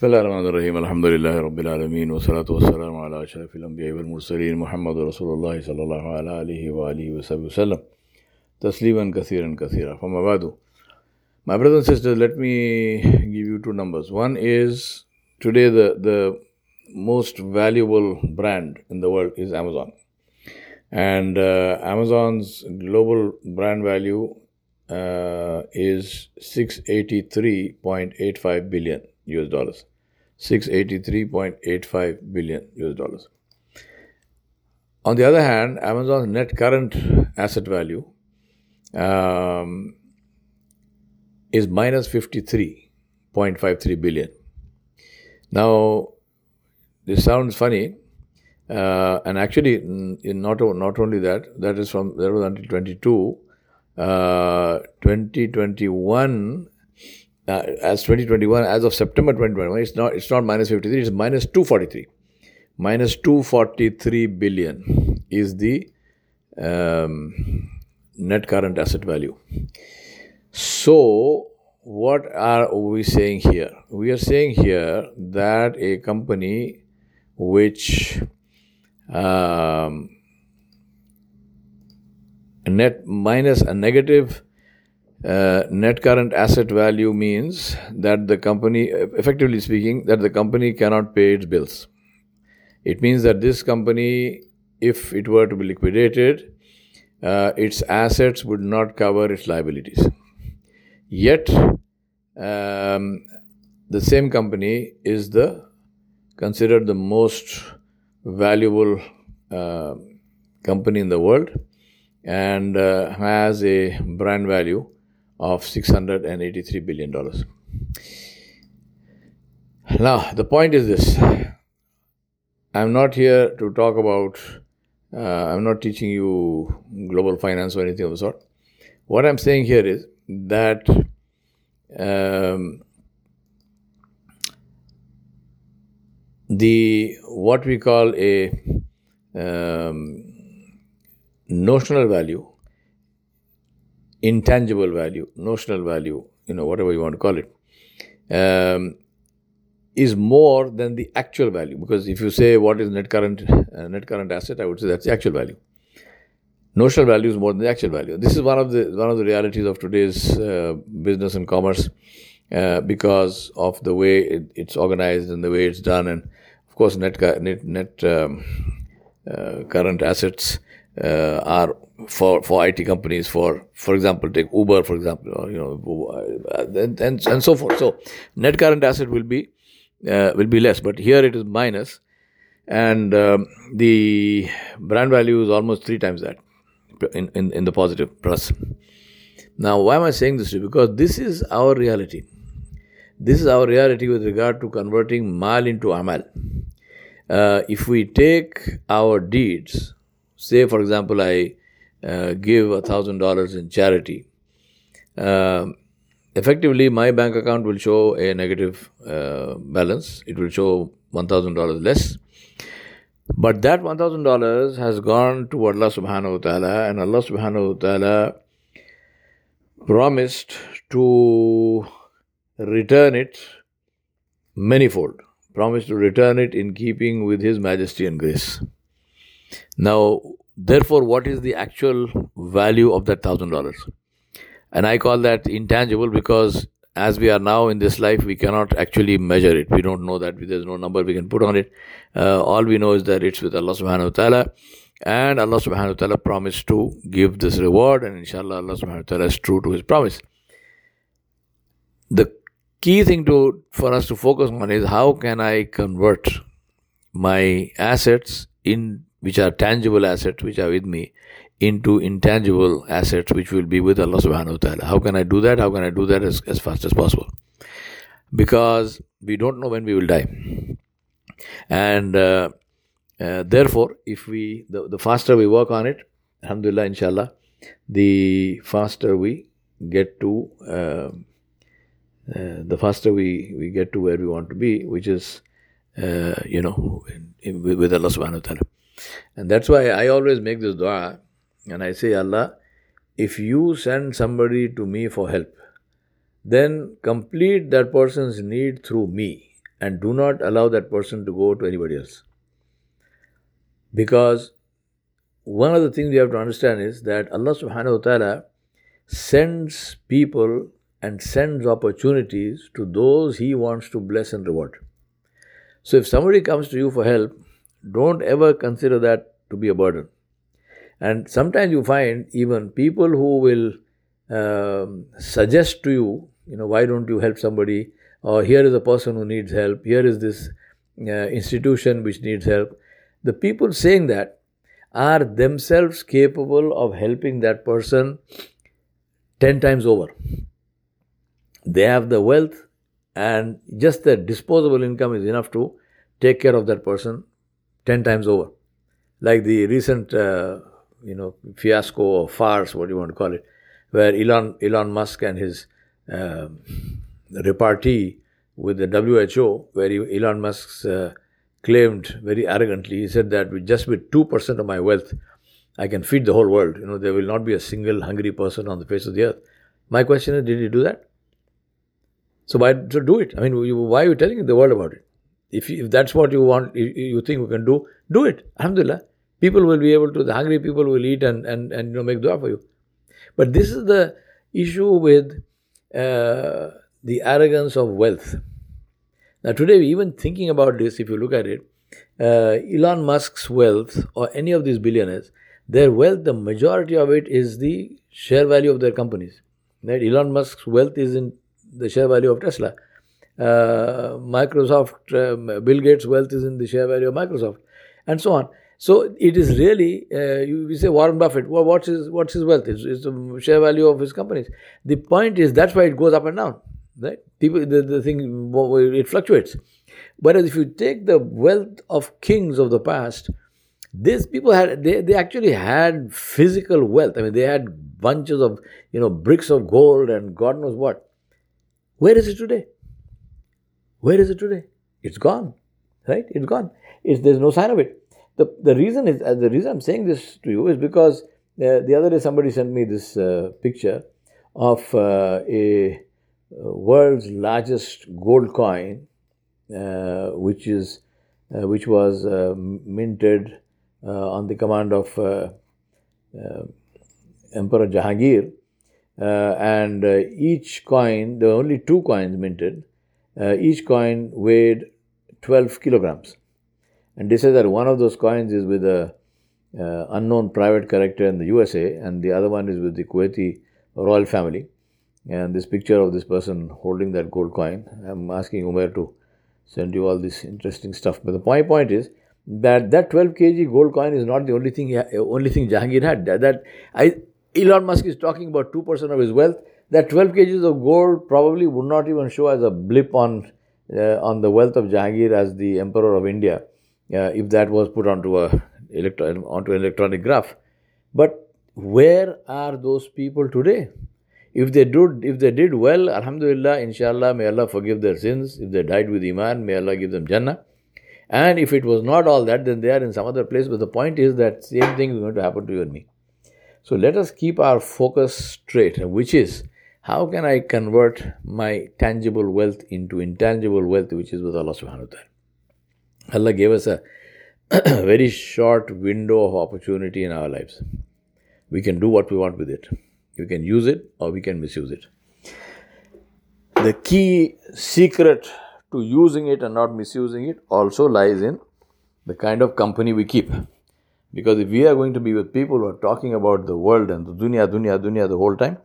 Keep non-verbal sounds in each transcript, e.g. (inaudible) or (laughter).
Bismillahirrahmanirrahim. Alhamdulillahi Rabbil Alamin. Wassalatu wassalamu ala ashrafil anbiya'i wal mursalin Muhammad Rasulullah sallallahu ala alihi wa alihi wa sahbihi wasallam. My brothers and sisters, let me give you two numbers. One is today the, the most valuable brand in the world is Amazon. And uh, Amazon's global brand value uh, is 683.85 billion US dollars. 683.85 billion US dollars. On the other hand, Amazon's net current asset value um, is minus 53.53 billion. Now, this sounds funny, uh, and actually, not not only that, that is from that was until 22. Uh, 2021 as 2021 as of September 2021 it's not it's not minus 53 it's minus 243 minus 243 billion is the um, net current asset value. So what are we saying here? We are saying here that a company which um, net minus a negative uh, net current asset value means that the company, effectively speaking, that the company cannot pay its bills. It means that this company, if it were to be liquidated, uh, its assets would not cover its liabilities. Yet, um, the same company is the considered the most valuable uh, company in the world and uh, has a brand value of $683 billion. Now, the point is this I'm not here to talk about, uh, I'm not teaching you global finance or anything of the sort. What I'm saying here is that um, the what we call a um, notional value intangible value, notional value, you know, whatever you want to call it, um, is more than the actual value. Because if you say what is net current uh, net current asset, I would say that's the actual value. Notional value is more than the actual value. This is one of the one of the realities of today's uh, business and commerce, uh, because of the way it, it's organized and the way it's done, and of course, net net net um, uh, current assets uh, are for for IT companies for for example take Uber for example or you know and and, and so forth. So net current asset will be uh, will be less but here it is minus. And um, the brand value is almost three times that in, in, in the positive plus. Now why am I saying this because this is our reality. This is our reality with regard to converting mal into amal. Uh, if we take our deeds say for example I uh, give a thousand dollars in charity, uh, effectively my bank account will show a negative uh, balance. It will show one thousand dollars less. But that one thousand dollars has gone to Allah subhanahu wa ta'ala, and Allah subhanahu wa ta'ala promised to return it manifold, promised to return it in keeping with His majesty and grace. Now, Therefore, what is the actual value of that thousand dollars? And I call that intangible because as we are now in this life, we cannot actually measure it. We don't know that there's no number we can put on it. Uh, all we know is that it's with Allah subhanahu wa ta'ala. And Allah subhanahu wa ta'ala promised to give this reward, and inshallah, Allah subhanahu wa ta'ala is true to his promise. The key thing to for us to focus on is how can I convert my assets in which are tangible assets which are with me into intangible assets which will be with Allah subhanahu wa ta'ala. How can I do that? How can I do that as, as fast as possible? Because we don't know when we will die. And uh, uh, therefore, if we, the, the faster we work on it, alhamdulillah, inshallah, the faster we get to, uh, uh the faster we, we get to where we want to be, which is, uh, you know, in, in, with Allah subhanahu wa ta'ala. And that's why I always make this dua and I say, Allah, if you send somebody to me for help, then complete that person's need through me. and do not allow that person to go to anybody else. Because one of the things we have to understand is that Allah subhanahu wa ta'ala sends people and sends opportunities to those He wants to bless and reward. So if somebody comes to you for help, don't ever consider that to be a burden. And sometimes you find even people who will um, suggest to you, you know, why don't you help somebody? Or here is a person who needs help. Here is this uh, institution which needs help. The people saying that are themselves capable of helping that person 10 times over. They have the wealth, and just their disposable income is enough to take care of that person 10 times over. Like the recent, uh, you know, fiasco or farce, what do you want to call it, where Elon, Elon Musk and his uh, repartee with the WHO, where Elon Musk uh, claimed very arrogantly, he said that with just with 2% of my wealth, I can feed the whole world. You know, there will not be a single hungry person on the face of the earth. My question is, did he do that? So why so do it? I mean, why are you telling the world about it? If, if that's what you want, you think we can do, do it. Alhamdulillah. People will be able to, the hungry people will eat and, and, and you know, make dua for you. But this is the issue with uh, the arrogance of wealth. Now, today, even thinking about this, if you look at it, uh, Elon Musk's wealth or any of these billionaires, their wealth, the majority of it is the share value of their companies. Right? Elon Musk's wealth is in the share value of Tesla. Uh, Microsoft, um, Bill Gates' wealth is in the share value of Microsoft, and so on. So it is really, uh, you, you, say Warren Buffett, well, what's his, what's his wealth? It's, it's, the share value of his companies. The point is that's why it goes up and down. Right? People, the, the thing, it fluctuates. Whereas if you take the wealth of kings of the past, these people had, they, they actually had physical wealth. I mean, they had bunches of, you know, bricks of gold and God knows what. Where is it today? Where is it today? It's gone, right? It's gone. It's, there's no sign of it. The, the reason is uh, the reason I'm saying this to you is because uh, the other day somebody sent me this uh, picture of uh, a uh, world's largest gold coin, uh, which is which was minted on the command of Emperor Jahangir, and each coin there were only two coins minted. Each coin weighed 12 kilograms. And they say that one of those coins is with a uh, unknown private character in the USA, and the other one is with the Kuwaiti royal family. And this picture of this person holding that gold coin, I'm asking Umair to send you all this interesting stuff. But the point point is that that 12 kg gold coin is not the only thing only thing Jahangir had. That, that I, Elon Musk is talking about two percent of his wealth. That 12 kgs of gold probably would not even show as a blip on uh, on the wealth of Jahangir as the emperor of India uh, if that was put onto a electro- onto an electronic graph. But where are those people today? If they did, if they did well, Alhamdulillah, Inshallah, may Allah forgive their sins. If they died with Iman, may Allah give them Jannah. And if it was not all that, then they are in some other place. But the point is that same thing is going to happen to you and me. So let us keep our focus straight, which is how can I convert my tangible wealth into intangible wealth, which is with Allah subhanahu wa ta'ala. Allah gave us a (clears throat) very short window of opportunity in our lives. We can do what we want with it. We can use it or we can misuse it. The key secret to using it and not misusing it also lies in the kind of company we keep. Because if we are going to be with people who are talking about the world and the dunya, dunya, dunya the whole time,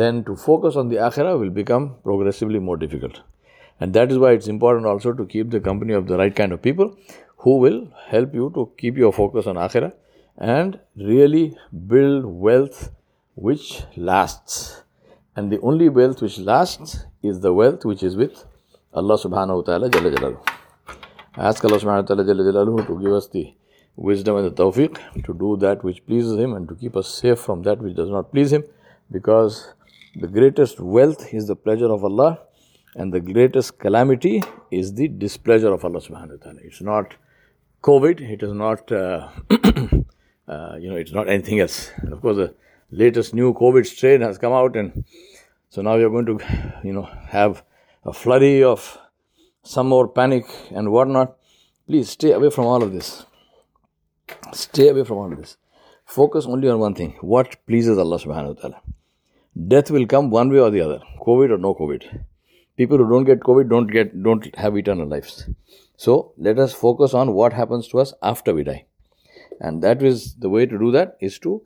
then to focus on the akhirah will become progressively more difficult. And that is why it's important also to keep the company of the right kind of people who will help you to keep your focus on Akhirah and really build wealth which lasts. And the only wealth which lasts is the wealth which is with Allah subhanahu wa ta'ala Jalla ask Allah subhanahu wa ta'ala Jalla to give us the wisdom and the tawfiq to do that which pleases Him and to keep us safe from that which does not please Him because the greatest wealth is the pleasure of Allah and the greatest calamity is the displeasure of Allah subhanahu wa ta'ala. It's not COVID, it is not, uh, (clears throat) uh, you know, it's not anything else. And of course, the latest new COVID strain has come out, and so now we are going to, you know, have a flurry of some more panic and whatnot. Please stay away from all of this. Stay away from all of this. Focus only on one thing what pleases Allah subhanahu wa ta'ala. Death will come one way or the other, COVID or no COVID. People who don't get COVID don't get don't have eternal lives. So let us focus on what happens to us after we die. And that is the way to do that is to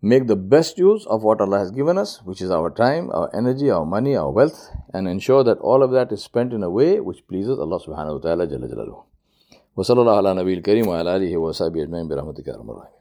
make the best use of what Allah has given us, which is our time, our energy, our money, our wealth, and ensure that all of that is spent in a way which pleases Allah subhanahu wa ta'ala. Sahbihi ajma'in bi rahmatika